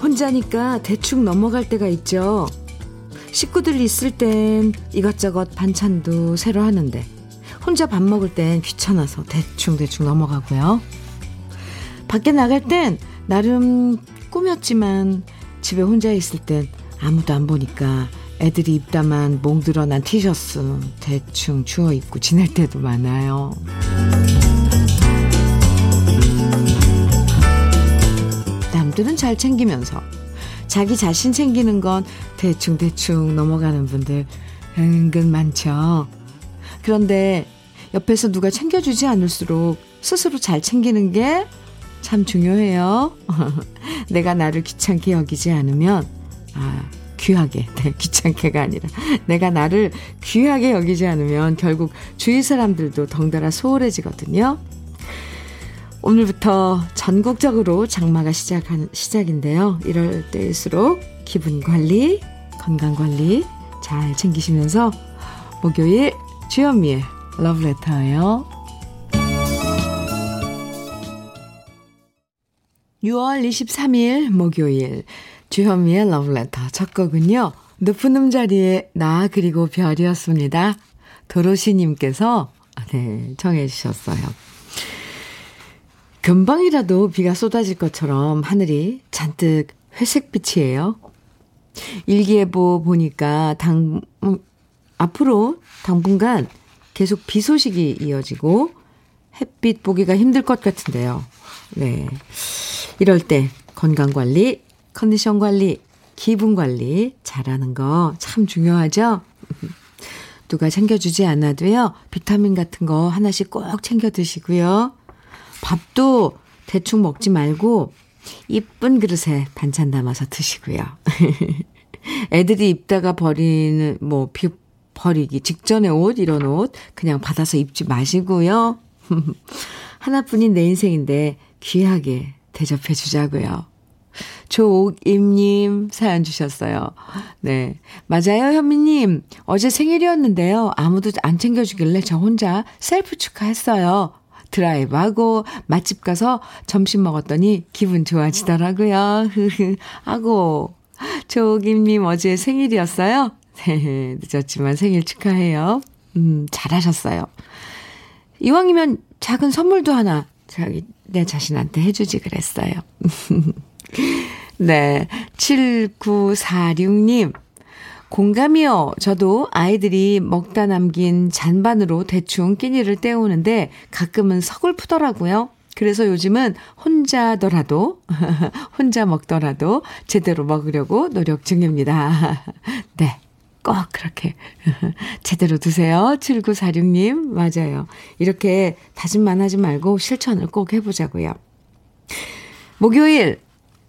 혼자니까 대충 넘어갈 때가 있죠. 식구들 있을 땐 이것저것 반찬도 새로 하는데 혼자 밥 먹을 땐 귀찮아서 대충대충 넘어가고요. 밖에 나갈 땐 나름 꾸몄지만 집에 혼자 있을 땐 아무도 안 보니까 애들이 입다만 몽들어 난 티셔츠 대충 주워 입고 지낼 때도 많아요. 남들은 잘 챙기면서 자기 자신 챙기는 건 대충대충 넘어가는 분들 은근 많죠. 그런데 옆에서 누가 챙겨주지 않을수록 스스로 잘 챙기는 게 참 중요해요. 내가 나를 귀찮게 여기지 않으면, 아, 귀하게, 네, 귀찮게가 아니라, 내가 나를 귀하게 여기지 않으면 결국 주위 사람들도 덩달아 소홀해지거든요. 오늘부터 전국적으로 장마가 시작한, 시작인데요. 이럴 때일수록 기분 관리, 건강 관리 잘 챙기시면서 목요일 주현미의 러브레터예요. 6월 23일 목요일 주현미의 러브레터 첫 곡은요. 높은 음자리에 나 그리고 별이었습니다. 도로시님께서 네, 청해 주셨어요. 금방이라도 비가 쏟아질 것처럼 하늘이 잔뜩 회색빛이에요. 일기예보 보니까 당, 음, 앞으로 당분간 계속 비 소식이 이어지고 햇빛 보기가 힘들 것 같은데요. 네. 이럴 때 건강 관리, 컨디션 관리, 기분 관리 잘하는 거 참 중요하죠? 누가 챙겨주지 않아도요, 비타민 같은 거 하나씩 꼭 챙겨 드시고요. 밥도 대충 먹지 말고, 이쁜 그릇에 반찬 담아서 드시고요. 애들이 입다가 버리는, 뭐, 비, 버리기 직전에 옷, 이런 옷, 그냥 받아서 입지 마시고요. 하나뿐인 내 인생인데, 귀하게 대접해 주자고요. 조옥임님 사연 주셨어요. 네. 맞아요, 현미님. 어제 생일이었는데요. 아무도 안 챙겨주길래 저 혼자 셀프 축하했어요. 드라이브하고 맛집 가서 점심 먹었더니 기분 좋아지더라고요. 아고. 조옥임님 어제 생일이었어요? 네. 늦었지만 생일 축하해요. 음, 잘하셨어요. 이왕이면 작은 선물도 하나 자기 내 자신한테 해주지 그랬어요. 네. 7946님. 공감이요. 저도 아이들이 먹다 남긴 잔반으로 대충 끼니를 때우는데 가끔은 서글프더라고요. 그래서 요즘은 혼자더라도, 혼자 먹더라도 제대로 먹으려고 노력 중입니다. 네. 꼭 그렇게 제대로 드세요. 7946님. 맞아요. 이렇게 다짐만 하지 말고 실천을 꼭 해보자고요. 목요일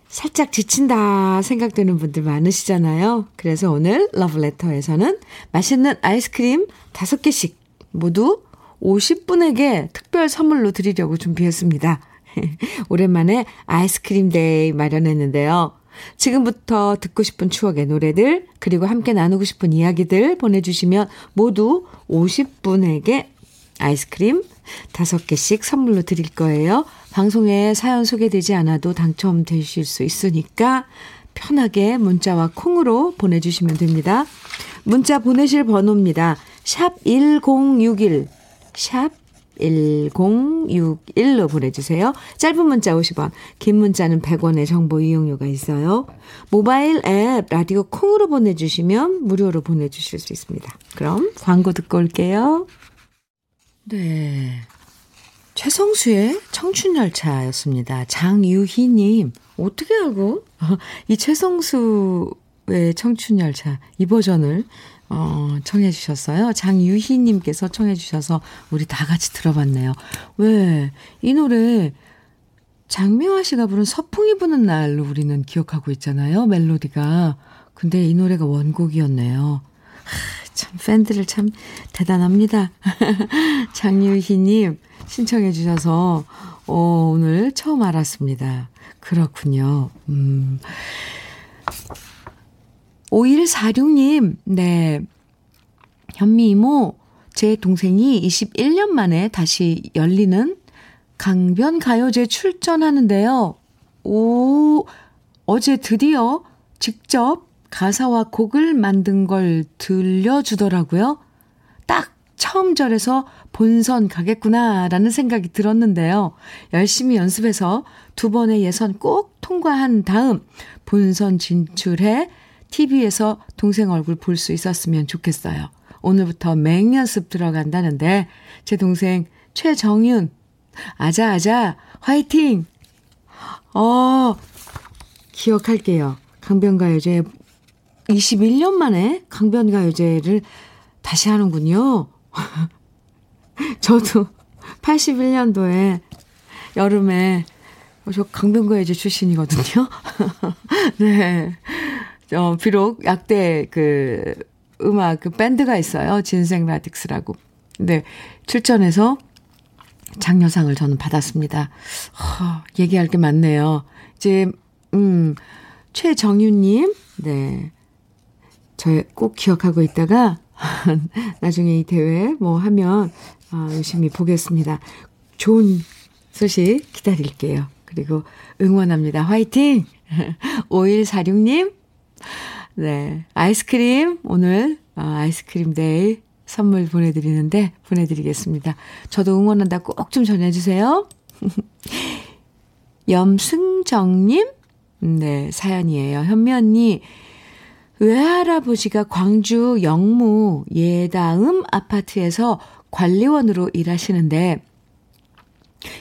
살짝 지친다 생각되는 분들 많으시잖아요. 그래서 오늘 러브레터에서는 맛있는 아이스크림 5개씩 모두 50분에게 특별 선물로 드리려고 준비했습니다. 오랜만에 아이스크림 데이 마련했는데요. 지금부터 듣고 싶은 추억의 노래들, 그리고 함께 나누고 싶은 이야기들 보내주시면 모두 50분에게 아이스크림 5개씩 선물로 드릴 거예요. 방송에 사연 소개되지 않아도 당첨되실 수 있으니까 편하게 문자와 콩으로 보내주시면 됩니다. 문자 보내실 번호입니다. 샵 1061, 샵 1061로 보내주세요. 짧은 문자 50원, 긴 문자는 100원의 정보 이용료가 있어요. 모바일 앱 라디오 콩으로 보내주시면 무료로 보내주실 수 있습니다. 그럼 광고 듣고 올게요. 네. 최성수의 청춘열차였습니다. 장유희님, 어떻게 알고? 이 최성수의 청춘열차, 이 버전을 어, 청해 주셨어요. 장유희 님께서 청해 주셔서 우리 다 같이 들어봤네요. 왜? 이 노래 장미화 씨가 부른 서풍이 부는 날로 우리는 기억하고 있잖아요. 멜로디가. 근데 이 노래가 원곡이었네요. 하, 참, 팬들을 참 대단합니다. 장유희 님 신청해 주셔서, 어, 오늘 처음 알았습니다. 그렇군요. 음. 5146님, 네. 현미 이모, 제 동생이 21년 만에 다시 열리는 강변 가요제 출전하는데요. 오, 어제 드디어 직접 가사와 곡을 만든 걸 들려주더라고요. 딱 처음 절에서 본선 가겠구나라는 생각이 들었는데요. 열심히 연습해서 두 번의 예선 꼭 통과한 다음 본선 진출해 TV에서 동생 얼굴 볼 수 있었으면 좋겠어요. 오늘부터 맹연습 들어간다는데 제 동생 최정윤 아자아자 화이팅! 어 기억할게요. 강변가요제 21년 만에 강변가요제를 다시 하는군요. 저도 81년도에 여름에 저 강변가요제 출신이거든요. 네. 어, 비록 약대 그 음악 그 밴드가 있어요. 진생 라딕스라고. 근데 출전해서 장려상을 저는 받았습니다. 허, 얘기할 게 많네요. 이제 음 최정윤님, 네. 저 꼭 기억하고 있다가, 나중에 이 대회 뭐 하면, 아, 열심히 보겠습니다. 좋은 소식 기다릴게요. 그리고 응원합니다. 화이팅! 5146님, 네. 아이스크림, 오늘, 아, 아이스크림 데이 선물 보내드리는데, 보내드리겠습니다. 저도 응원한다 꼭좀 전해주세요. 염승정님, 네, 사연이에요. 현미 언니, 외할아버지가 광주 영무 예다음 아파트에서 관리원으로 일하시는데,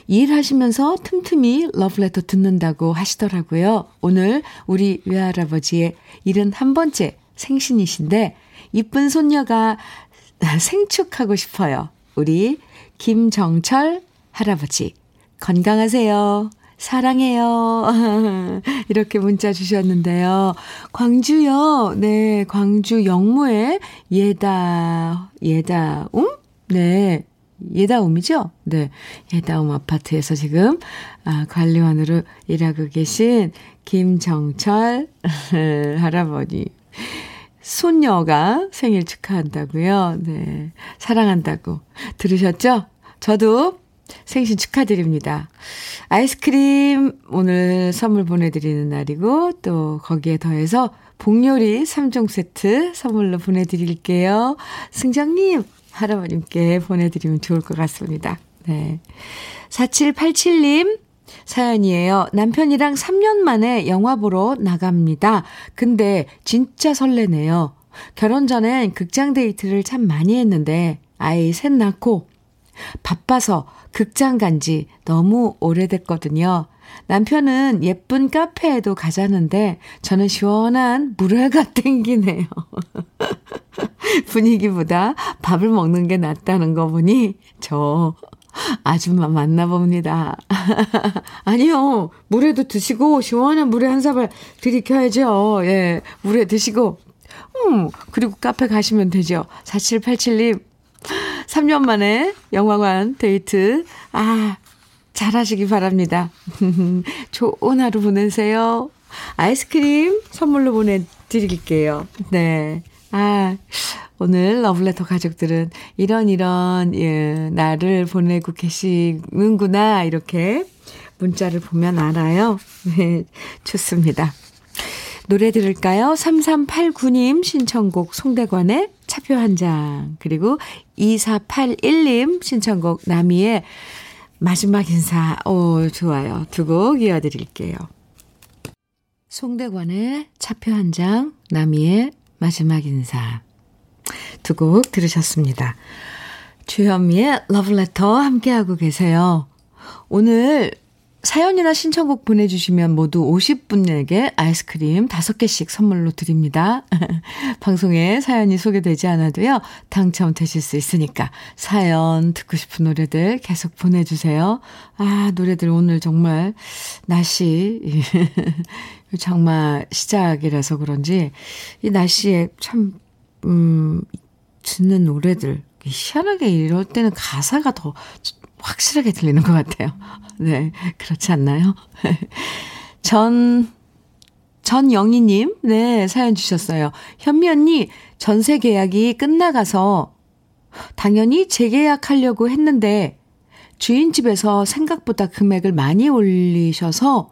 일하시면서 틈틈이 러브레터 듣는다고 하시더라고요. 오늘 우리 외할아버지의 71번째 생신이신데, 이쁜 손녀가 생축하고 싶어요. 우리 김정철 할아버지, 건강하세요. 사랑해요. 이렇게 문자 주셨는데요. 광주요. 네, 광주 영무의 예다, 예다움? 네. 예다움이죠? 네. 예다움 아파트에서 지금, 아, 관리원으로 일하고 계신 김정철 할아버지. 손녀가 생일 축하한다고요. 네. 사랑한다고. 들으셨죠? 저도 생신 축하드립니다. 아이스크림 오늘 선물 보내드리는 날이고 또 거기에 더해서 복요리 3종 세트 선물로 보내드릴게요. 승정님 할아버님께 보내드리면 좋을 것 같습니다. 네. 4787님 사연이에요. 남편이랑 3년 만에 영화 보러 나갑니다. 근데 진짜 설레네요. 결혼 전엔 극장 데이트를 참 많이 했는데 아이 셋 낳고 바빠서 극장 간 지 너무 오래됐거든요. 남편은 예쁜 카페에도 가자는데 저는 시원한 물회가 땡기네요. 분위기보다 밥을 먹는 게 낫다는 거 보니 저 아줌마 만나봅니다. 아니요. 물에도 드시고 시원한 물에 한 사발 들이켜야죠. 예. 물에 드시고 음, 그리고 카페 가시면 되죠. 4787님 3년 만에 영화관 데이트. 아, 잘하시기 바랍니다. 좋은 하루 보내세요. 아이스크림 선물로 보내드릴게요. 네. 아, 오늘 러블레터 가족들은 이런 이런, 예, 날을 보내고 계시는구나. 이렇게 문자를 보면 알아요. 네, 좋습니다. 노래 들을까요? 3389님 신청곡 송대관의 차표 한 장. 그리고 2481님 신청곡 나미의 마지막 인사. 오, 좋아요. 두 곡 이어드릴게요. 송대관의 차표 한 장, 나미의 마지막 인사. 두 곡 들으셨습니다. 주현미의 러브레터 함께하고 계세요. 오늘 사연이나 신청곡 보내주시면 모두 50분에게 아이스크림 5개씩 선물로 드립니다. 방송에 사연이 소개되지 않아도요, 당첨되실 수 있으니까 사연 듣고 싶은 노래들 계속 보내주세요. 아, 노래들 오늘 정말 날씨, 장마 시작이라서 그런지 이 날씨에 참, 음, 듣는 노래들. 희한하게 이럴 때는 가사가 더 확실하게 들리는 것 같아요. 네, 그렇지 않나요? 전, 전영희님, 네, 사연 주셨어요. 현미 언니, 전세 계약이 끝나가서 당연히 재계약하려고 했는데 주인 집에서 생각보다 금액을 많이 올리셔서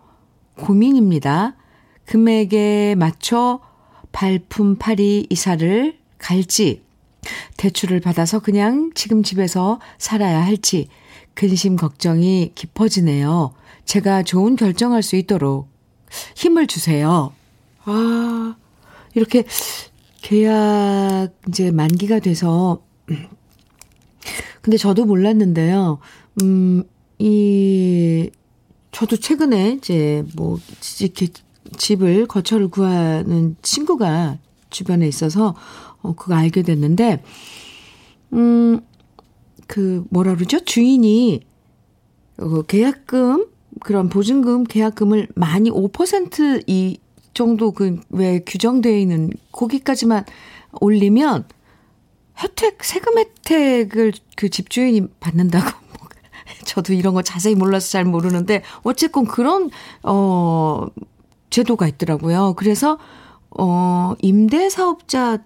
고민입니다. 금액에 맞춰 발품 팔이 이사를 갈지, 대출을 받아서 그냥 지금 집에서 살아야 할지, 근심 걱정이 깊어지네요. 제가 좋은 결정할 수 있도록 힘을 주세요. 아, 이렇게 계약 이제 만기가 돼서, 근데 저도 몰랐는데요. 음, 이, 저도 최근에 이제 뭐, 이렇게 집을, 거처를 구하는 친구가 주변에 있어서, 어, 그거 알게 됐는데, 음, 그, 뭐라 그러죠? 주인이, 어, 계약금, 그런 보증금, 계약금을 많이 5%이 정도 그, 왜 규정되어 있는 거기까지만 올리면 혜택, 세금 혜택을 그 집주인이 받는다고 저도 이런 거 자세히 몰라서 잘 모르는데 어쨌건 그런 어 제도가 있더라고요. 그래서 어 임대 사업자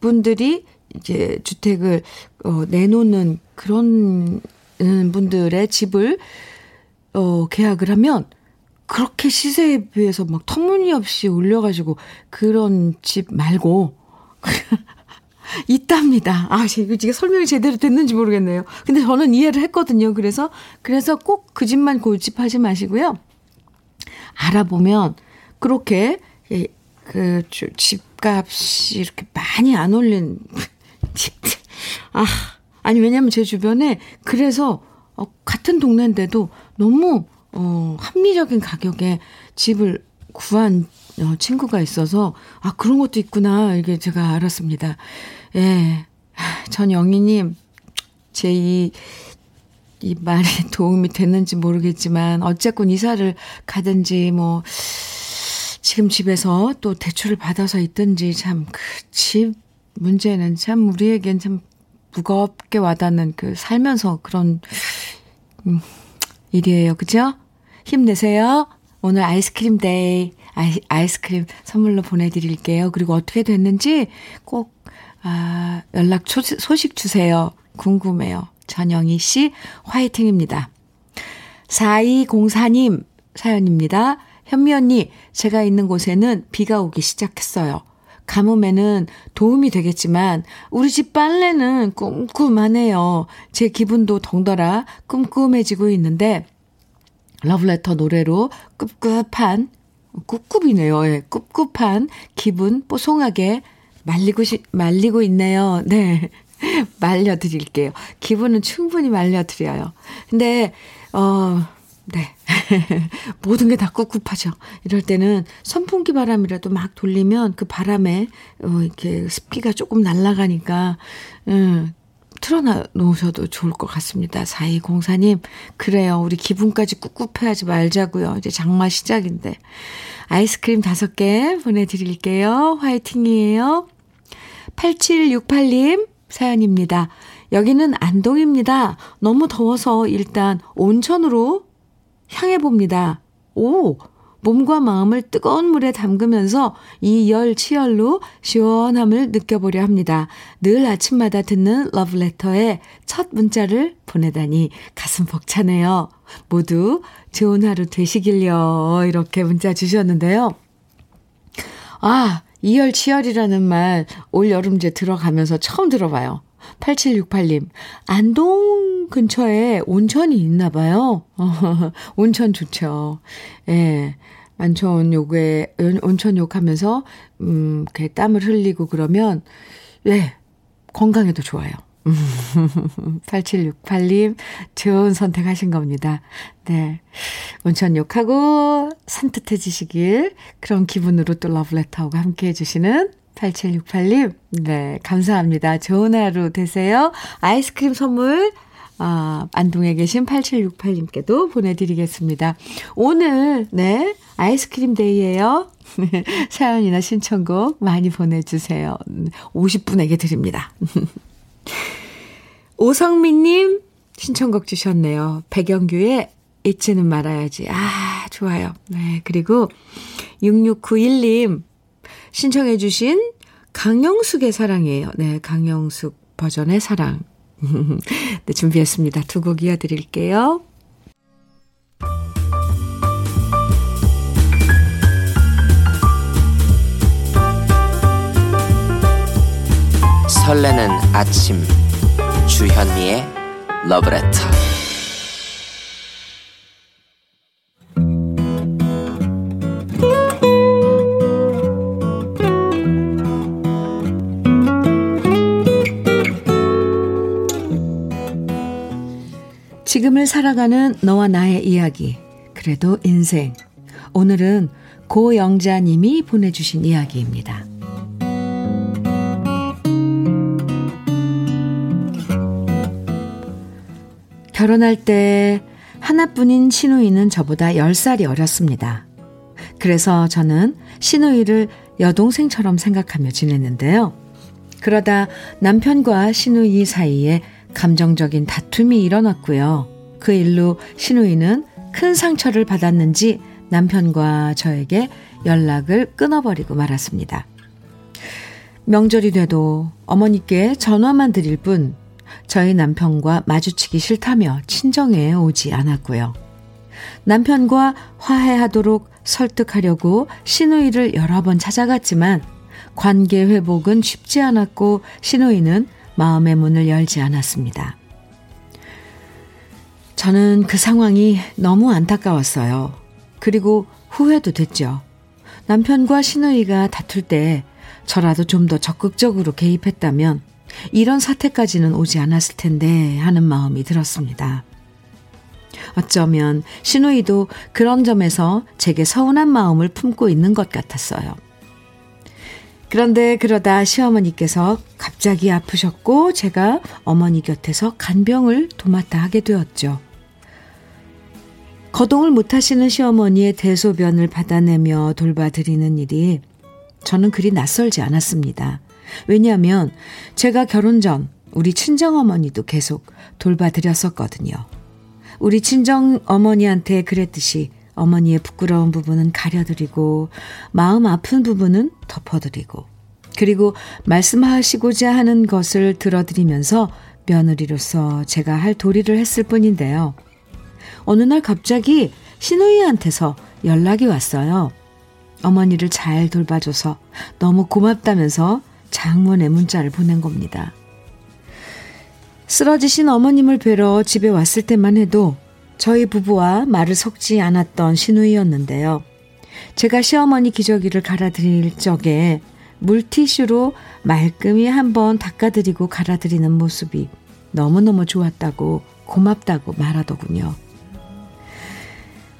분들이 이제 주택을 어 내놓는 그런 분들의 집을 어 계약을 하면 그렇게 시세에 비해서 막 터무니없이 올려가지고 그런 집 말고 있답니다. 아, 이게 설명이 제대로 됐는지 모르겠네요. 근데 저는 이해를 했거든요. 그래서, 그래서 꼭 그 집만 고집하지 마시고요. 알아보면, 그렇게, 예, 그, 집값이 이렇게 많이 안 올린 집들. 아, 아니, 왜냐면 제 주변에, 그래서, 어, 같은 동네인데도 너무, 어, 합리적인 가격에 집을 구한 어, 친구가 있어서, 아, 그런 것도 있구나. 이게 제가 알았습니다. 예. 전 영희님, 제 이, 이 말에 도움이 됐는지 모르겠지만, 어쨌건 이사를 가든지, 뭐, 지금 집에서 또 대출을 받아서 있든지, 참, 그 집 문제는 참 우리에겐 참 무겁게 와닿는 그 살면서 그런, 음, 일이에요. 그죠? 힘내세요. 오늘 아이스크림 데이, 아이, 아이스크림 선물로 보내드릴게요. 그리고 어떻게 됐는지 꼭 아, 연락 초, 소식 주세요. 궁금해요. 전영희 씨, 화이팅입니다. 4204님 사연입니다. 현미 언니, 제가 있는 곳에는 비가 오기 시작했어요. 가뭄에는 도움이 되겠지만 우리 집 빨래는 꼼꼼하네요. 제 기분도 덩달아 끔끔해지고 있는데 러브레터 노래로 꿉꿉한 꿉꿉이네요. 예, 꿉꿉한 기분 뽀송하게 말리고 시, 말리고 있네요. 네. 말려드릴게요. 기분은 충분히 말려드려요. 근데, 어, 네. 모든 게 다 꿉꿉하죠. 이럴 때는 선풍기 바람이라도 막 돌리면 그 바람에, 어, 이렇게 습기가 조금 날아가니까, 음, 틀어놔 놓으셔도 좋을 것 같습니다. 4204님, 그래요. 우리 기분까지 꿉꿉해하지 말자고요. 이제 장마 시작인데. 아이스크림 5개 보내드릴게요. 화이팅이에요. 8768님 사연입니다. 여기는 안동입니다. 너무 더워서 일단 온천으로 향해 봅니다. 오! 몸과 마음을 뜨거운 물에 담그면서 이 열 치열로 시원함을 느껴보려 합니다. 늘 아침마다 듣는 러브레터에 첫 문자를 보내다니 가슴 벅차네요. 모두 좋은 하루 되시길요. 이렇게 문자 주셨는데요. 아, 이열치열이라는 말 올 여름제 들어가면서 처음 들어봐요. 8768님, 안동 근처에 온천이 있나 봐요. 온천 좋죠. 예. 만천욕에, 온천 욕 하면서, 음, 그 땀을 흘리고 그러면, 예, 건강에도 좋아요. 8768님, 좋은 선택하신 겁니다. 네. 온천 욕하고 산뜻해지시길, 그런 기분으로 또 러브레터하고 함께 해주시는 8768님, 네, 감사합니다. 좋은 하루 되세요. 아이스크림 선물, 아, 안동에 계신 8768님께도 보내드리겠습니다. 오늘, 네, 아이스크림 데이예요 사연이나 신청곡 많이 보내주세요. 50분에게 드립니다. 오성민님 신청곡 주셨네요. 백영규의 잊지는 말아야지. 아, 좋아요. 네, 그리고 6691님 신청해 주신 강영숙의 사랑이에요. 네, 강영숙 버전의 사랑. 네, 준비했습니다. 두 곡 이어드릴게요. 설레는 아침 주현미의 러브레터 지금을 살아가는 너와 나의 이야기 그래도 인생 오늘은 고영자님이 보내주신 이야기입니다. 결혼할 때 하나뿐인 시누이는 저보다 10살이 어렸습니다. 그래서 저는 시누이를 여동생처럼 생각하며 지냈는데요. 그러다 남편과 시누이 사이에 감정적인 다툼이 일어났고요. 그 일로 시누이는 큰 상처를 받았는지 남편과 저에게 연락을 끊어버리고 말았습니다. 명절이 돼도 어머니께 전화만 드릴 뿐 저희 남편과 마주치기 싫다며 친정에 오지 않았고요. 남편과 화해하도록 설득하려고 시누이를 여러 번 찾아갔지만 관계 회복은 쉽지 않았고 시누이는 마음의 문을 열지 않았습니다. 저는 그 상황이 너무 안타까웠어요. 그리고 후회도 됐죠. 남편과 시누이가 다툴 때 저라도 좀 더 적극적으로 개입했다면 이런 사태까지는 오지 않았을 텐데 하는 마음이 들었습니다. 어쩌면 신우이도 그런 점에서 제게 서운한 마음을 품고 있는 것 같았어요. 그런데 그러다 시어머니께서 갑자기 아프셨고 제가 어머니 곁에서 간병을 도맡아 하게 되었죠. 거동을 못하시는 시어머니의 대소변을 받아내며 돌봐드리는 일이 저는 그리 낯설지 않았습니다. 왜냐하면 제가 결혼 전 우리 친정어머니도 계속 돌봐드렸었거든요. 우리 친정어머니한테 그랬듯이 어머니의 부끄러운 부분은 가려드리고 마음 아픈 부분은 덮어드리고 그리고 말씀하시고자 하는 것을 들어드리면서 며느리로서 제가 할 도리를 했을 뿐인데요. 어느 날 갑자기 신우이한테서 연락이 왔어요. 어머니를 잘 돌봐줘서 너무 고맙다면서 장문의 문자를 보낸 겁니다. 쓰러지신 어머님을 뵈러 집에 왔을 때만 해도 저희 부부와 말을 섞지 않았던 신우이였는데요. 제가 시어머니 기저귀를 갈아드릴 적에 물티슈로 말끔히 한번 닦아드리고 갈아드리는 모습이 너무너무 좋았다고 고맙다고 말하더군요.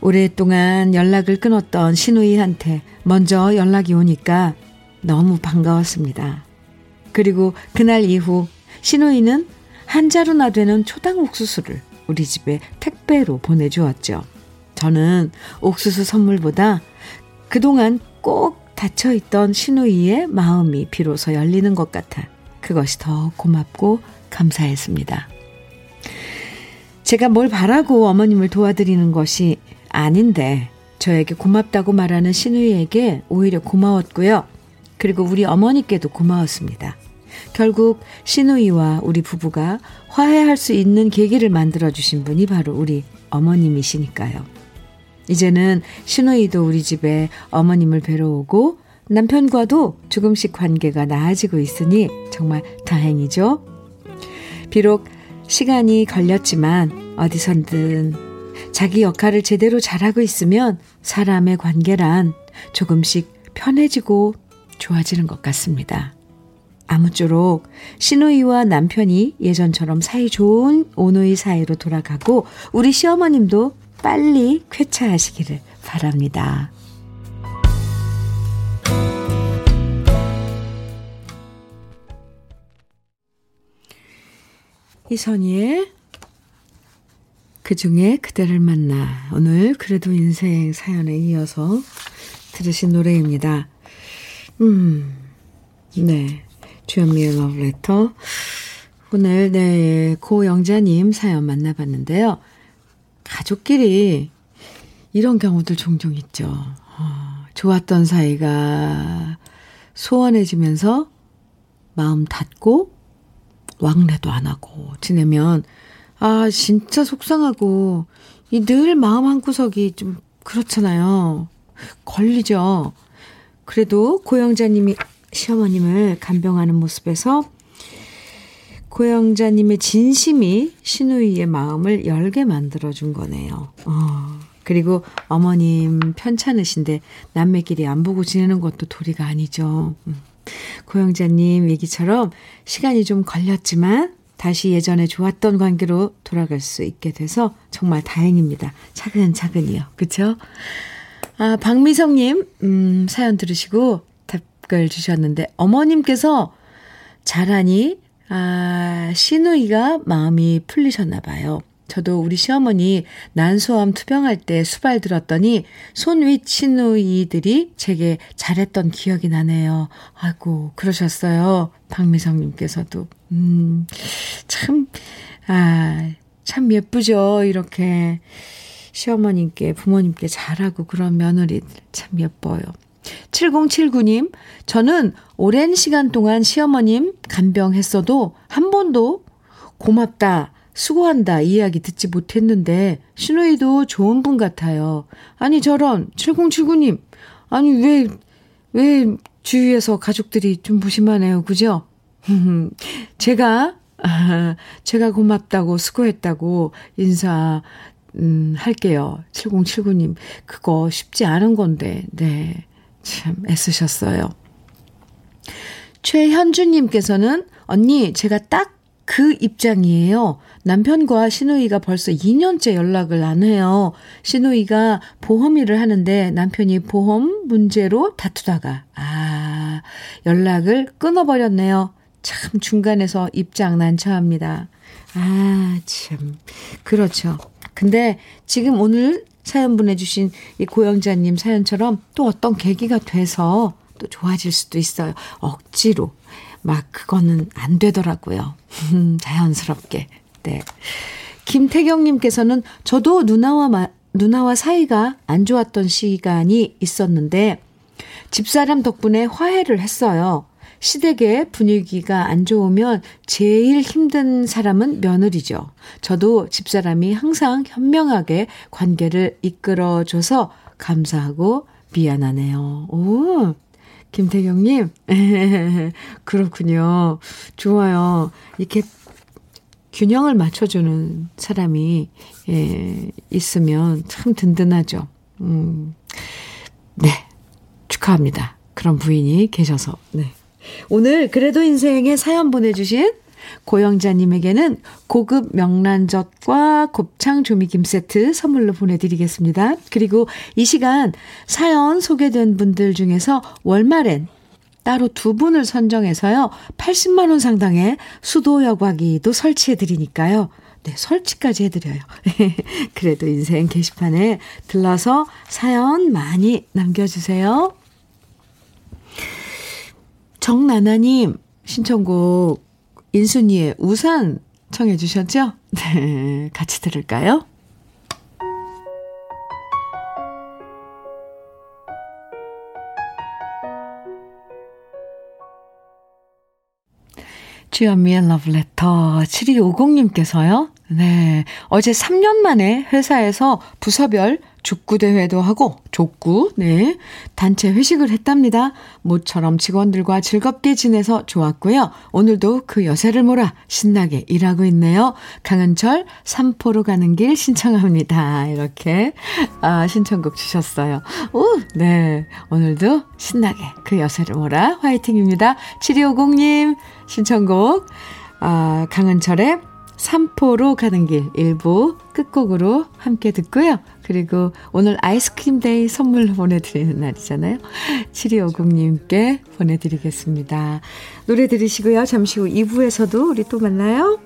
오랫동안 연락을 끊었던 신우이한테 먼저 연락이 오니까 너무 반가웠습니다. 그리고 그날 이후 신우이는 한 자루나 되는 초당 옥수수를 우리 집에 택배로 보내주었죠. 저는 옥수수 선물보다 그동안 꼭 닫혀있던 신우이의 마음이 비로소 열리는 것 같아 그것이 더 고맙고 감사했습니다. 제가 뭘 바라고 어머님을 도와드리는 것이 아닌데 저에게 고맙다고 말하는 신우이에게 오히려 고마웠고요. 그리고 우리 어머니께도 고마웠습니다. 결국 신우이와 우리 부부가 화해할 수 있는 계기를 만들어 주신 분이 바로 우리 어머님이시니까요. 이제는 신우이도 우리 집에 어머님을 뵈러 오고 남편과도 조금씩 관계가 나아지고 있으니 정말 다행이죠. 비록 시간이 걸렸지만 어디선든 자기 역할을 제대로 잘하고 있으면 사람의 관계란 조금씩 편해지고 좋아지는 것 같습니다. 아무쪼록 신우이와 남편이 예전처럼 사이 좋은 오누이 사이로 돌아가고 우리 시어머님도 빨리 쾌차하시기를 바랍니다. 이선희의 그 중에 그대를 만나. 오늘 그래도 인생 사연에 이어서 들으신 노래입니다. 음, 네. 주현미의 러브레터. 오늘, 네, 고영자님 사연 만나봤는데요. 가족끼리 이런 경우들 종종 있죠. 어, 좋았던 사이가 소원해지면서 마음 닫고 왕래도 안 하고 지내면 아, 진짜 속상하고 이 늘 마음 한구석이 좀 그렇잖아요. 걸리죠. 그래도 고영자님이 시어머님을 간병하는 모습에서 고영자님의 진심이 신우이의 마음을 열게 만들어준 거네요. 어, 그리고 어머님 편찮으신데 남매끼리 안 보고 지내는 것도 도리가 아니죠. 음. 고영자님 얘기처럼 시간이 좀 걸렸지만 다시 예전에 좋았던 관계로 돌아갈 수 있게 돼서 정말 다행입니다. 차근차근이요. 그쵸? 아, 박미성님, 음, 사연 들으시고 답글 주셨는데, 어머님께서 잘하니, 아, 시누이가 마음이 풀리셨나 봐요. 저도 우리 시어머니 난소암 투병할 때 수발 들었더니 손윗 시누이들이 제게 잘했던 기억이 나네요. 아이고, 그러셨어요. 박미성님께서도. 음, 참, 아, 참 예쁘죠. 이렇게 시어머님께, 부모님께 잘하고 그런 며느리 참 예뻐요. 7079님, 저는 오랜 시간 동안 시어머님 간병했어도 한 번도 고맙다, 수고한다 이야기 듣지 못했는데 신우이도 좋은 분 같아요. 아니 저런 7079님 아니 왜왜 주위에서 가족들이 좀 무심하네요. 그죠? 제가 아, 제가 고맙다고 수고했다고 인사 음, 할게요. 7079님 그거 쉽지 않은 건데. 네. 참 애쓰셨어요. 최현주님께서는 언니 제가 딱 그 입장이에요. 남편과 신우이가 벌써 2년째 연락을 안 해요. 신우이가 보험 일을 하는데 남편이 보험 문제로 다투다가, 아, 연락을 끊어버렸네요. 참 중간에서 입장 난처합니다. 아, 참. 그렇죠. 근데 지금 오늘 사연 보내주신 이 고영자님 사연처럼 또 어떤 계기가 돼서 또 좋아질 수도 있어요. 억지로. 막 그거는 안 되더라고요. 자연스럽게. 네. 김태경님께서는 저도 누나와 마, 누나와 사이가 안 좋았던 시간이 있었는데 집사람 덕분에 화해를 했어요. 시댁의 분위기가 안 좋으면 제일 힘든 사람은 며느리죠. 저도 집사람이 항상 현명하게 관계를 이끌어줘서 감사하고 미안하네요. 오, 김태경님. 그렇군요. 좋아요. 이렇게 균형을 맞춰주는 사람이, 예, 있으면 참 든든하죠. 음, 네. 축하합니다. 그런 부인이 계셔서, 네. 오늘 그래도 인생에 사연 보내주신 고영자님에게는 고급 명란젓과 곱창 조미김 세트 선물로 보내드리겠습니다. 그리고 이 시간 사연 소개된 분들 중에서 월말엔 따로 두 분을 선정해서요. 80만 원 상당의 수도 여과기도 설치해 드리니까요. 네, 설치까지 해드려요. 그래도 인생 게시판에 들러서 사연 많이 남겨주세요. 정나나님 신청곡 인순이의 우산 청해 주셨죠? 네, 같이 들을까요? 주현미의 러브레터 7250님께서요. 네. 어제 3년 만에 회사에서 부서별 족구 대회도 하고, 족구, 네. 단체 회식을 했답니다. 모처럼 직원들과 즐겁게 지내서 좋았고요. 오늘도 그 여세를 몰아 신나게 일하고 있네요. 강은철, 삼포로 가는 길 신청합니다. 이렇게, 아, 신청곡 주셨어요. 오, 네. 오늘도 신나게 그 여세를 몰아 화이팅입니다. 7250님, 신청곡, 아, 강은철의 삼포로 가는 길 일부 끝곡으로 함께 듣고요. 그리고 오늘 아이스크림 데이 선물 보내드리는 날이잖아요. 7250님께 보내드리겠습니다. 노래 들으시고요. 잠시 후 2부에서도 우리 또 만나요.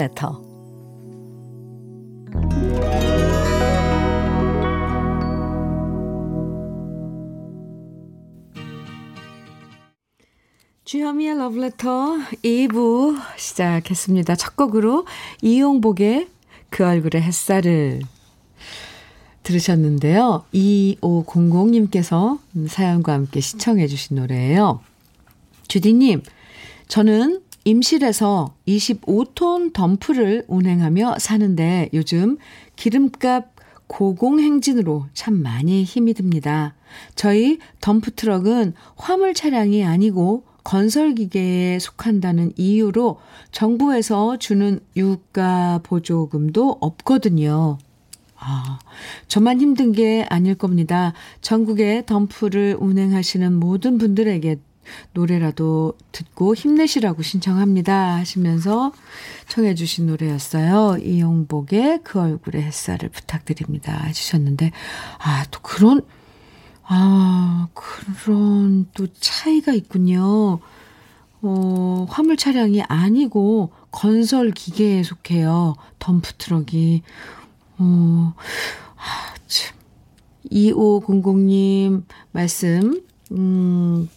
Letter. 주현미의 Letter 2부 시작했습니다. 첫 곡으로 이용복의 그 얼굴의 햇살을 들으셨는데요. 2500님께서 사연과 함께 시청해 주신 노래예요. 주디님, 저는 임실에서 25톤 덤프를 운행하며 사는데 요즘 기름값 고공행진으로 참 많이 힘이 듭니다. 저희 덤프트럭은 화물 차량이 아니고 건설기계에 속한다는 이유로 정부에서 주는 유가 보조금도 없거든요. 아, 저만 힘든 게 아닐 겁니다. 전국에 덤프를 운행하시는 모든 분들에게 노래라도 듣고 힘내시라고 신청합니다. 하시면서 청해 주신 노래였어요. 이용복의 그 얼굴에 햇살을 부탁드립니다. 해주셨는데, 아, 또 그런, 아, 그런 또 차이가 있군요. 어, 화물 차량이 아니고 건설 기계에 속해요. 덤프 트럭이. 어, 아, 참. 2500님 말씀, 음,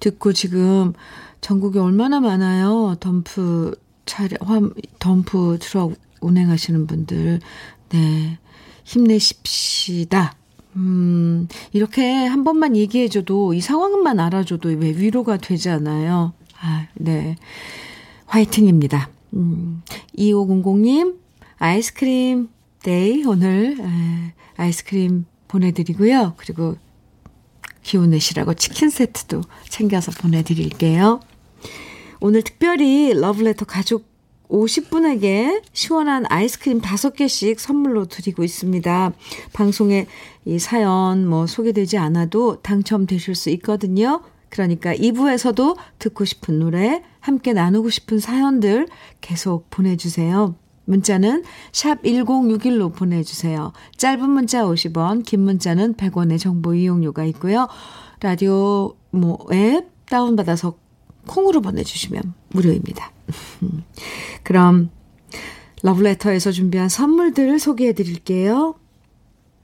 듣고 지금 전국에 얼마나 많아요. 덤프 차량, 화, 덤프 트럭 운행하시는 분들. 네. 힘내십시다. 음, 이렇게 한 번만 얘기해줘도, 이 상황만 알아줘도 왜 위로가 되잖아요. 아, 네. 화이팅입니다. 음, 2500님, 아이스크림 데이 오늘 에, 아이스크림 보내드리고요. 그리고 기운 내시라고 치킨 세트도 챙겨서 보내드릴게요. 오늘 특별히 러브레터 가족 50분에게 시원한 아이스크림 5개씩 선물로 드리고 있습니다. 방송에 이 사연 뭐 소개되지 않아도 당첨되실 수 있거든요. 그러니까 2부에서도 듣고 싶은 노래, 함께 나누고 싶은 사연들 계속 보내주세요. 문자는 샵 1061로 보내주세요. 짧은 문자 50원, 긴 문자는 100원의 정보 이용료가 있고요. 라디오 뭐 앱 다운받아서 콩으로 보내주시면 무료입니다. 그럼 러브레터에서 준비한 선물들을 소개해 드릴게요.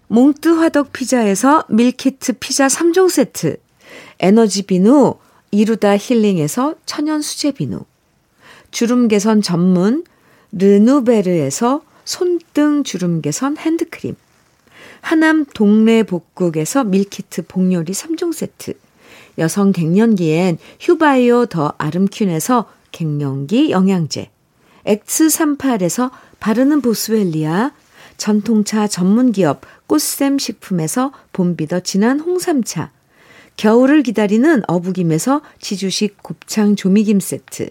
몽뜨 화덕 피자에서 밀키트 피자 3종 세트, 에너지 비누 이루다 힐링에서 천연 수제 비누, 주름 개선 전문 르누베르에서 손등 주름 개선 핸드크림, 하남 동네 복국에서 밀키트 복요리 3종 세트, 여성 갱년기엔 휴바이오 더 아름퀸에서 갱년기 영양제, X38에서 바르는 보스웰리아, 전통차 전문기업 꽃샘 식품에서 봄비더 진한 홍삼차, 겨울을 기다리는 어부김에서 지주식 곱창 조미김 세트,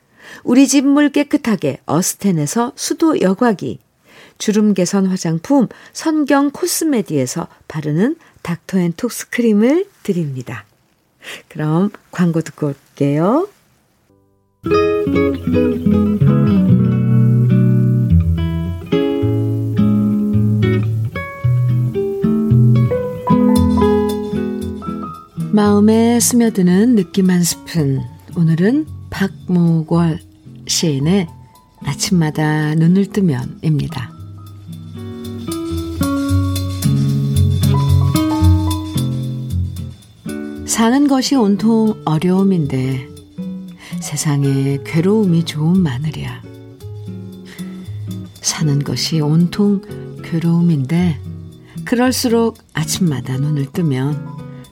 우리 집 물 깨끗하게 어스텐에서 수도 여과기, 주름 개선 화장품 선경 코스메디에서 바르는 닥터앤톡스 크림을 드립니다. 그럼 광고 듣고 올게요. 마음에 스며드는 느낌 한 스푼. 오늘은 박무걸 시인의 아침마다 눈을 뜨면입니다. 사는 것이 온통 어려움인데 세상에 괴로움이 좋은 마늘이야. 사는 것이 온통 괴로움인데 그럴수록 아침마다 눈을 뜨면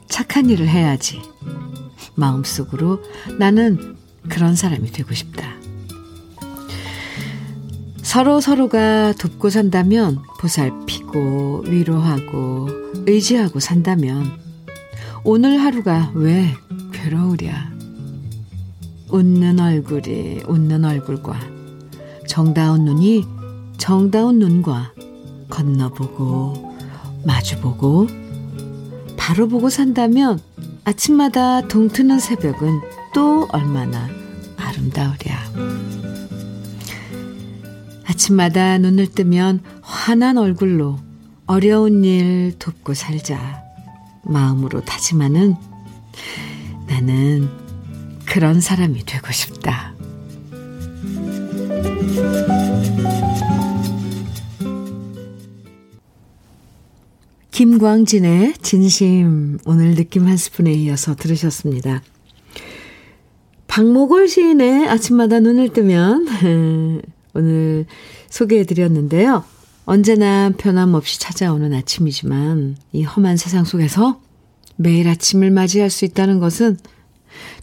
착한 일을 해야지. 마음속으로 나는 그런 사람이 되고 싶다. 서로 서로가 돕고 산다면 보살피고 위로하고 의지하고 산다면 오늘 하루가 왜 괴로우랴. 웃는 얼굴이 웃는 얼굴과 정다운 눈이 정다운 눈과 건너보고 마주보고 바로 보고 산다면 아침마다 동트는 새벽은 또 얼마나 아름다우랴. 아침마다 눈을 뜨면 환한 얼굴로 어려운 일 돕고 살자. 마음으로 다짐하는 나는 그런 사람이 되고 싶다. 김광진의 진심 오늘 느낌 한 스푼에 이어서 들으셨습니다. 박목월 시인의 아침마다 눈을 뜨면 오늘 소개해 드렸는데요. 언제나 변함없이 찾아오는 아침이지만 이 험한 세상 속에서 매일 아침을 맞이할 수 있다는 것은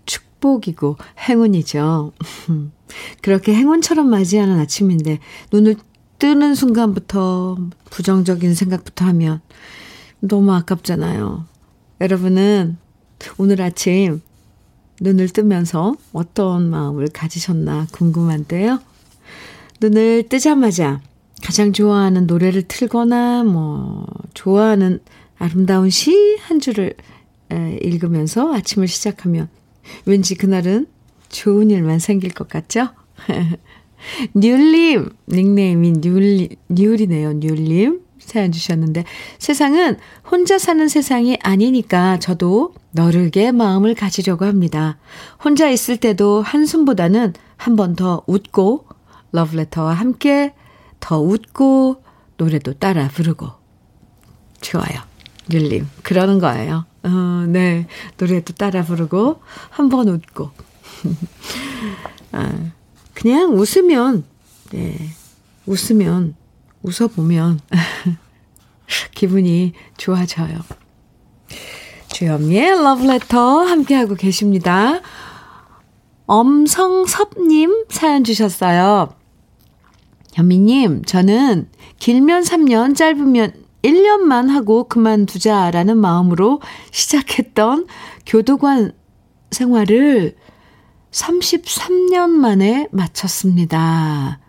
축복이고 행운이죠. 그렇게 행운처럼 맞이하는 아침인데 눈을 뜨는 순간부터 부정적인 생각부터 하면 너무 아깝잖아요. 여러분은 오늘 아침 눈을 뜨면서 어떤 마음을 가지셨나 궁금한데요. 눈을 뜨자마자 가장 좋아하는 노래를 틀거나 뭐 좋아하는 아름다운 시 한 줄을 읽으면서 아침을 시작하면 왠지 그날은 좋은 일만 생길 것 같죠? 뉴님, 닉네임이 뉴리, 뉴리네요, 뉴님. 사연 주셨는데, 세상은 혼자 사는 세상이 아니니까 저도 너르게 마음을 가지려고 합니다. 혼자 있을 때도 한숨보다는 한 번 더 웃고, 러브레터와 함께 더 웃고, 노래도 따라 부르고. 좋아요. 율님, 그러는 거예요. 어, 네. 노래도 따라 부르고, 한 번 웃고. 아, 그냥 웃으면, 네. 웃으면, 웃어보면, 기분이 좋아져요. 주현미의 러브레터 함께하고 계십니다. 엄성섭님 사연 주셨어요. 현미님, 저는 길면 3년, 짧으면 1년만 하고 그만두자라는 마음으로 시작했던 교도관 생활을 33년 만에 마쳤습니다.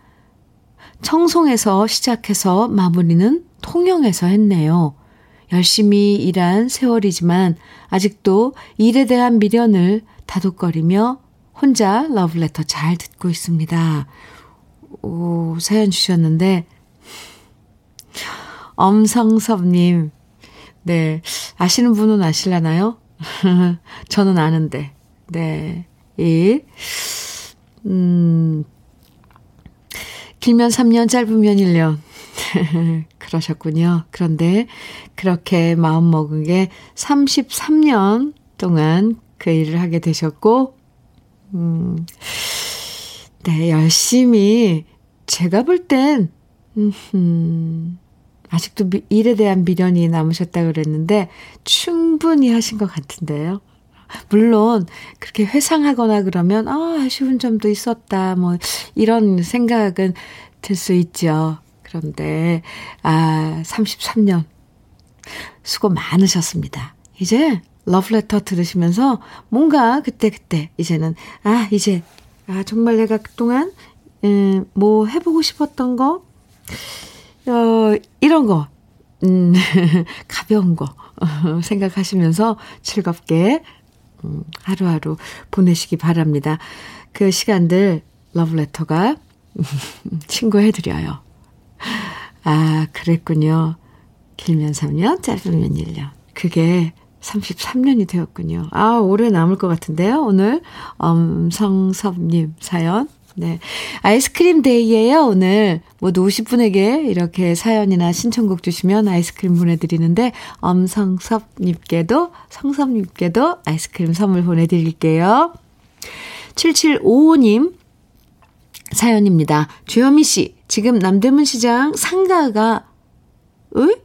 청송에서 시작해서 마무리는 통영에서 했네요. 열심히 일한 세월이지만 아직도 일에 대한 미련을 다독거리며 혼자 러브레터 잘 듣고 있습니다. 오, 사연 주셨는데, 엄성섭님, 네, 아시는 분은 아실라나요? 저는 아는데, 네, 이, 음, 길면 3년, 짧으면 1년. 그러셨군요. 그런데 그렇게 마음 먹은 게 33년 동안 그 일을 하게 되셨고, 음, 네, 열심히, 제가 볼 땐, 음, 아직도 일에 대한 미련이 남으셨다 그랬는데, 충분히 하신 것 같은데요. 물론, 그렇게 회상하거나 그러면, 아, 아쉬운 점도 있었다, 뭐, 이런 생각은 들 수 있죠. 그런데, 아, 33년. 수고 많으셨습니다. 이제 러브레터 들으시면서 뭔가 그때그때 이제는, 아, 이제, 아, 정말 내가 그동안, 음, 뭐 해보고 싶었던 거, 어, 이런 거, 음, 가벼운 거, 어, 생각하시면서 즐겁게, 음, 하루하루 보내시기 바랍니다. 그 시간들 러브레터가 친구해드려요. 아, 그랬군요. 길면 3년, 짧으면 1년. 그게 33년이 되었군요. 아, 오래 남을 것 같은데요. 오늘 엄성섭님 사연. 네. 아이스크림 데이예요, 오늘. 모두 50분에게 이렇게 사연이나 신청곡 주시면 아이스크림 보내드리는데, 엄성섭님께도, 성섭님께도 아이스크림 선물 보내드릴게요. 7755님 사연입니다. 주현미 씨, 지금 남대문 시장 상가가, 에?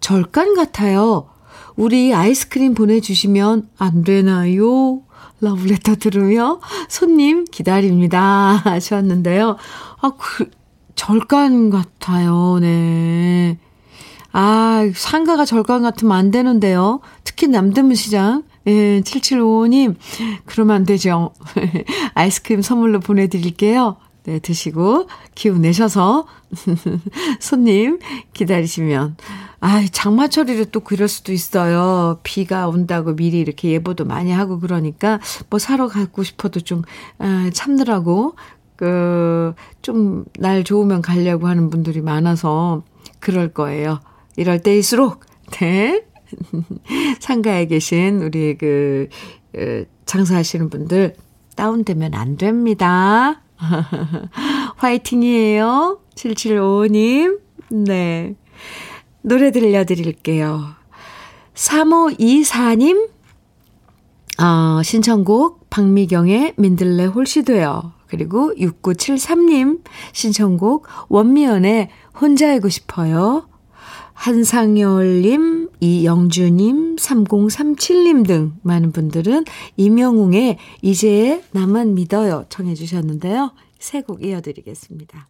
절간 같아요. 우리 아이스크림 보내주시면 안 되나요? 러브레터 들으며 손님 기다립니다. 하셨는데요. 아, 그, 절간 같아요. 네. 아, 상가가 절간 같으면 안 되는데요. 특히 남대문 시장. 예, 7755님. 그러면 안 되죠. 아이스크림 선물로 보내드릴게요. 네, 드시고 기운 내셔서 손님 기다리시면 아, 장마철이를 또 그럴 수도 있어요. 비가 온다고 미리 이렇게 예보도 많이 하고 그러니까 뭐 사러 가고 싶어도 좀 아, 참느라고 그 좀 날 좋으면 가려고 하는 분들이 많아서 그럴 거예요. 이럴 때일수록 네. 상가에 계신 우리 그 장사하시는 분들 다운되면 안 됩니다. 화이팅이에요. 7755님. 네. 노래 들려드릴게요. 3524님, 어, 신청곡 박미경의 민들레 되어. 그리고 6973님 신청곡 원미연의 혼자 알고 싶어요. 한상열님, 이영주님, 3037님 등 많은 분들은 임영웅의 이제 나만 믿어요 청해 주셨는데요. 세 곡 이어드리겠습니다.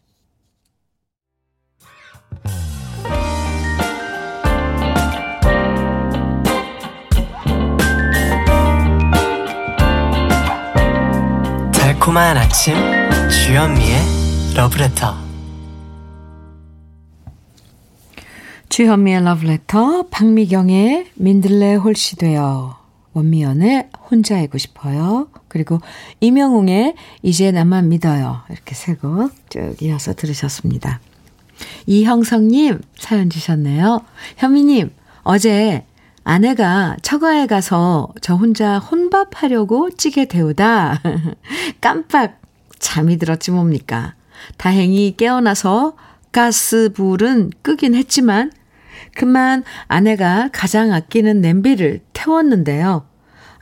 달콤한 아침 주현미의 러브레터 주현미의 러브레터, 박미경의 민들레 홀씨 되어, 원미연의 혼자 알고 싶어요. 그리고 이명웅의 이제 나만 믿어요. 이렇게 세곡쭉 이어서 들으셨습니다. 이형성님 사연 주셨네요. 현미님, 어제 아내가 처가에 가서 저 혼자 혼밥하려고 찌개 데우다 깜빡 잠이 들었지 뭡니까. 다행히 깨어나서 가스불은 끄긴 했지만 그만 아내가 가장 아끼는 냄비를 태웠는데요.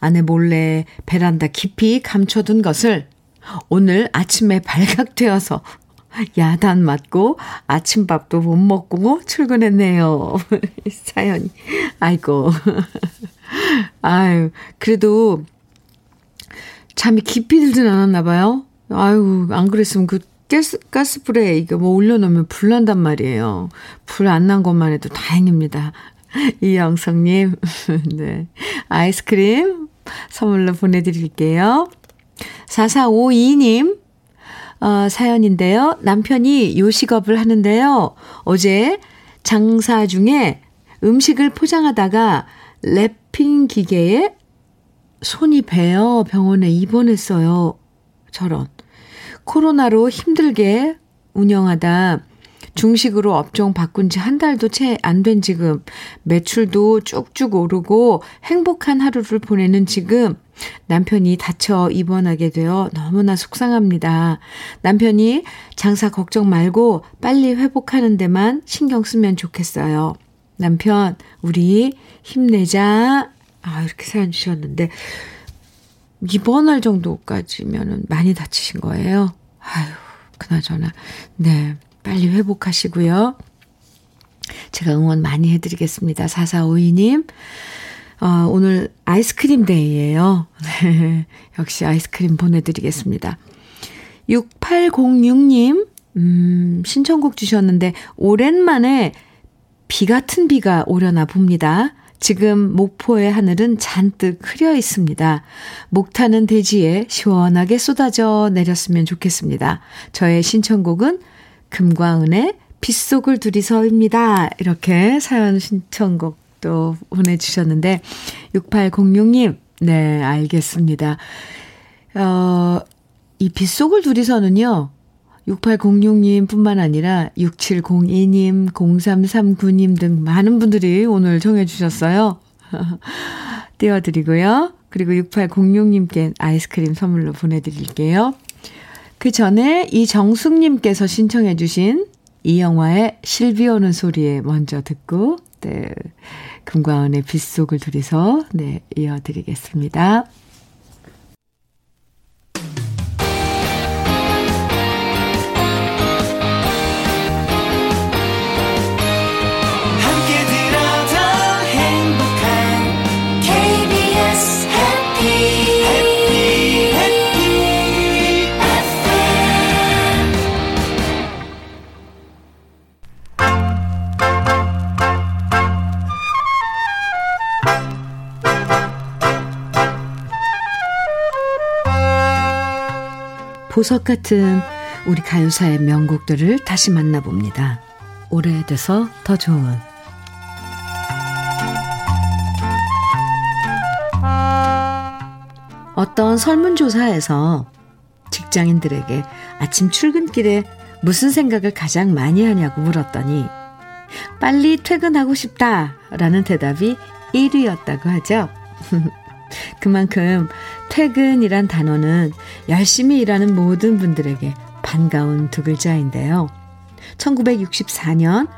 아내 몰래 베란다 깊이 감춰둔 것을 오늘 아침에 발각되어서 야단 맞고 아침밥도 못 먹고 출근했네요. 사연이. 아이고. 아유, 그래도 잠이 깊이 들진 않았나 봐요. 아유, 안 그랬으면 그 가스, 가스불에 이거 뭐 올려놓으면 불 난단 말이에요. 불 안 난 것만 해도 다행입니다. 이영성님, 네. 아이스크림 선물로 보내드릴게요. 4452님, 어, 사연인데요. 남편이 요식업을 하는데요. 어제 장사 중에 음식을 포장하다가 랩핑 기계에 손이 베어 병원에 입원했어요. 저런. 코로나로 힘들게 운영하다 중식으로 업종 바꾼 지 한 달도 채 안 된 지금 매출도 쭉쭉 오르고 행복한 하루를 보내는 지금 남편이 다쳐 입원하게 되어 너무나 속상합니다. 남편이 장사 걱정 말고 빨리 회복하는 데만 신경 쓰면 좋겠어요. 남편, 우리 힘내자. 아, 이렇게 사연 주셨는데, 입원할 정도까지면은 많이 다치신 거예요. 아유, 그나저나. 네. 빨리 회복하시고요. 제가 응원 많이 해드리겠습니다. 4452님. 어, 오늘 아이스크림 데이예요. 네. 역시 아이스크림 보내드리겠습니다. 6806님, 음, 신청곡 주셨는데, 오랜만에 비 같은 비가 오려나 봅니다. 지금 목포의 하늘은 잔뜩 흐려 있습니다. 목타는 대지에 시원하게 쏟아져 내렸으면 좋겠습니다. 저의 신청곡은 금과 은의 빗속을 둘이서입니다. 이렇게 사연 신청곡도 보내주셨는데, 6806님, 네, 알겠습니다. 어, 이 빗속을 둘이서는요, 6806님 뿐만 아니라 6702님, 0339님 등 많은 분들이 오늘 정해주셨어요. 띄워드리고요. 그리고 6806님께 아이스크림 선물로 보내드릴게요. 그 전에 이정숙님께서 신청해주신 이 영화의 실비 오는 소리에 먼저 듣고, 네, 금과은의 빗속을 둘이서, 네, 이어드리겠습니다. 보석 같은 우리 가요사의 명곡들을 다시 만나봅니다. 오래돼서 더 좋은 어떤 설문조사에서 직장인들에게 아침 출근길에 무슨 생각을 가장 많이 하냐고 물었더니 빨리 퇴근하고 싶다 라는 대답이 1위였다고 하죠. 그만큼 퇴근이란 단어는 열심히 일하는 모든 분들에게 반가운 두 글자인데요. 1964년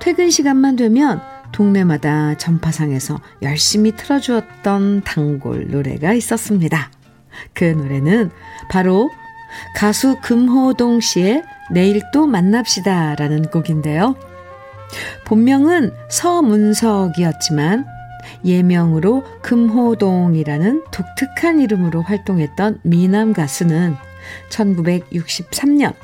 퇴근 시간만 되면 동네마다 전파상에서 열심히 틀어주었던 단골 노래가 있었습니다. 그 노래는 바로 가수 금호동 씨의 내일 또 만납시다 라는 곡인데요. 본명은 서문석이었지만 예명으로 금호동이라는 독특한 이름으로 활동했던 미남 가수는 1963년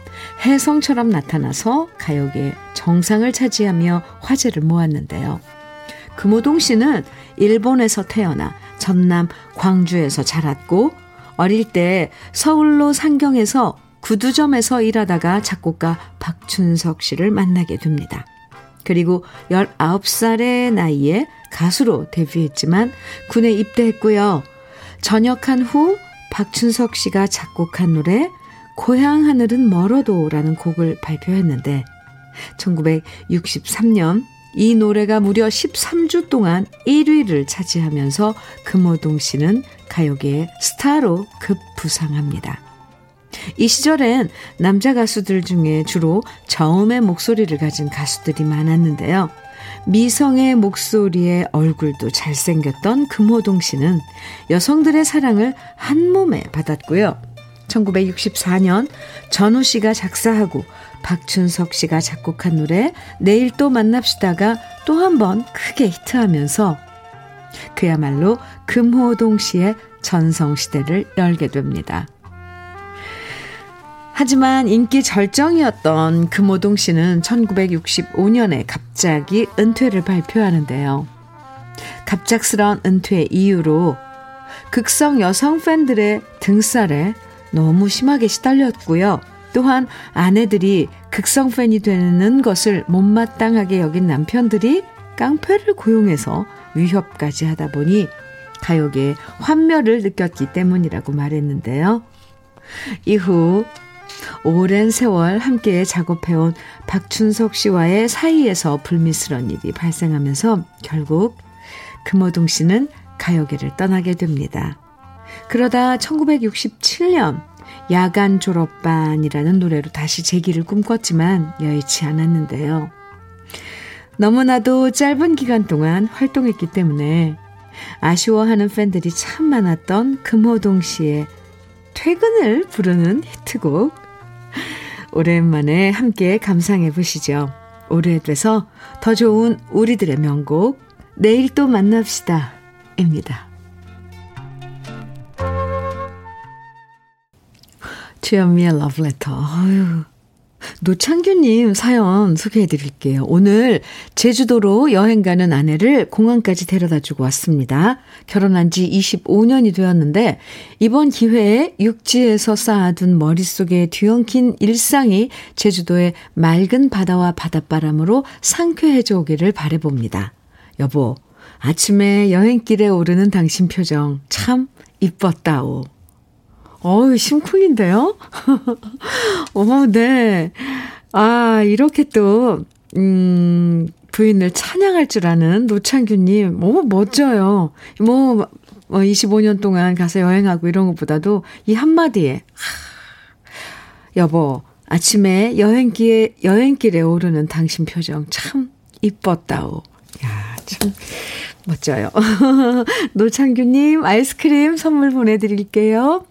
혜성처럼 나타나서 가요계 정상을 차지하며 화제를 모았는데요. 금호동 씨는 일본에서 태어나 전남 광주에서 자랐고 어릴 때 서울로 상경해서 구두점에서 일하다가 작곡가 박춘석 씨를 만나게 됩니다. 그리고 19살의 나이에 가수로 데뷔했지만 군에 입대했고요. 전역한 후 박춘석 씨가 작곡한 노래 고향 하늘은 멀어도라는 곡을 발표했는데 1963년 이 노래가 무려 13주 동안 1위를 차지하면서 금호동 씨는 가요계의 스타로 급부상합니다. 이 시절엔 남자 가수들 중에 주로 저음의 목소리를 가진 가수들이 많았는데요. 미성의 목소리에 얼굴도 잘생겼던 금호동 씨는 여성들의 사랑을 한 몸에 받았고요. 1964년 전우 씨가 작사하고 박춘석 씨가 작곡한 노래 내일 또 만납시다가 또 한 번 크게 히트하면서 그야말로 금호동 씨의 전성시대를 열게 됩니다. 하지만 인기 절정이었던 금호동 씨는 1965년에 갑자기 은퇴를 발표하는데요. 갑작스런 은퇴 이유로 극성 여성 팬들의 등살에 너무 심하게 시달렸고요. 또한 아내들이 극성 팬이 되는 것을 못마땅하게 여긴 남편들이 깡패를 고용해서 위협까지 하다 보니 가요계에 환멸을 느꼈기 때문이라고 말했는데요. 이후 오랜 세월 함께 작업해온 박춘석 씨와의 사이에서 불미스러운 일이 발생하면서 결국 금호동 씨는 가요계를 떠나게 됩니다. 그러다 1967년 야간 졸업반이라는 노래로 다시 재기를 꿈꿨지만 여의치 않았는데요. 너무나도 짧은 기간 동안 활동했기 때문에 아쉬워하는 팬들이 참 많았던 금호동 씨의 퇴근을 부르는 히트곡 오랜만에 함께 감상해 보시죠. 오래돼서 더 좋은 우리들의 명곡 내일 또 만납시다 입니다. 주현미의 러브레터. 어휴, 노창규님 사연 소개해 드릴게요. 오늘 제주도로 여행 가는 아내를 공항까지 데려다 주고 왔습니다. 결혼한 지 25년이 되었는데, 이번 기회에 육지에서 쌓아둔 머릿속에 뒤엉킨 일상이 제주도의 맑은 바다와 바닷바람으로 상쾌해져 오기를 바래봅니다. 여보, 아침에 여행길에 오르는 당신 표정 참 이뻤다오. 어우, 심쿵인데요? 어, 네. 아, 이렇게 또, 음, 부인을 찬양할 줄 아는 노창규님, 오, 멋져요. 뭐, 뭐, 25년 동안 가서 여행하고 이런 것보다도 이 한마디에, 하, 여보, 아침에 여행길에, 여행길에 오르는 당신 표정 참 이뻤다오. 야, 참, 멋져요. 노창규님, 아이스크림 선물 보내드릴게요.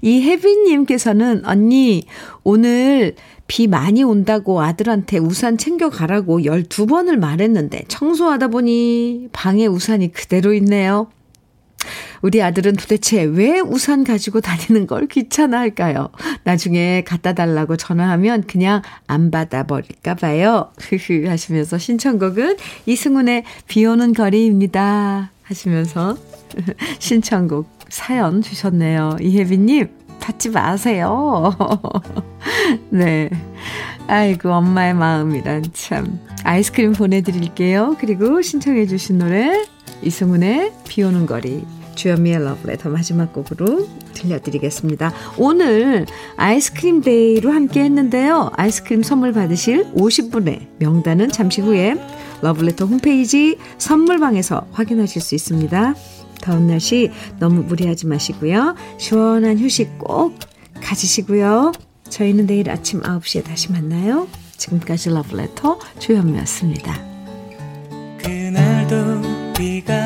이혜빈님께서는 언니, 오늘 비 많이 온다고 아들한테 우산 챙겨가라고 12번을 말했는데 청소하다 보니 방에 우산이 그대로 있네요. 우리 아들은 도대체 왜 우산 가지고 다니는 걸 귀찮아 할까요? 나중에 갖다 달라고 전화하면 그냥 안 받아버릴까 봐요. 흐흐 하시면서 신청곡은 이승훈의 비 오는 거리입니다. 하시면서 신청곡 사연 주셨네요. 이혜빈님, 받지 마세요. 네. 아이고, 엄마의 마음이란 참. 아이스크림 보내드릴게요. 그리고 신청해주신 노래, 이승훈의 비 오는 거리. 주현미의 러브레터 마지막 곡으로 들려드리겠습니다. 오늘 아이스크림 day로 함께 했는데요. 아이스크림 선물 받으실 50분의 명단은 잠시 후에 러브레터 홈페이지 선물방에서 확인하실 수 있습니다. 더운 날씨 너무 무리하지 마시고요. 시원한 휴식 꼭 가지시고요. 저희는 내일 아침 9시에 다시 만나요. 지금까지 러브레터 주현미였습니다. 그날도 비가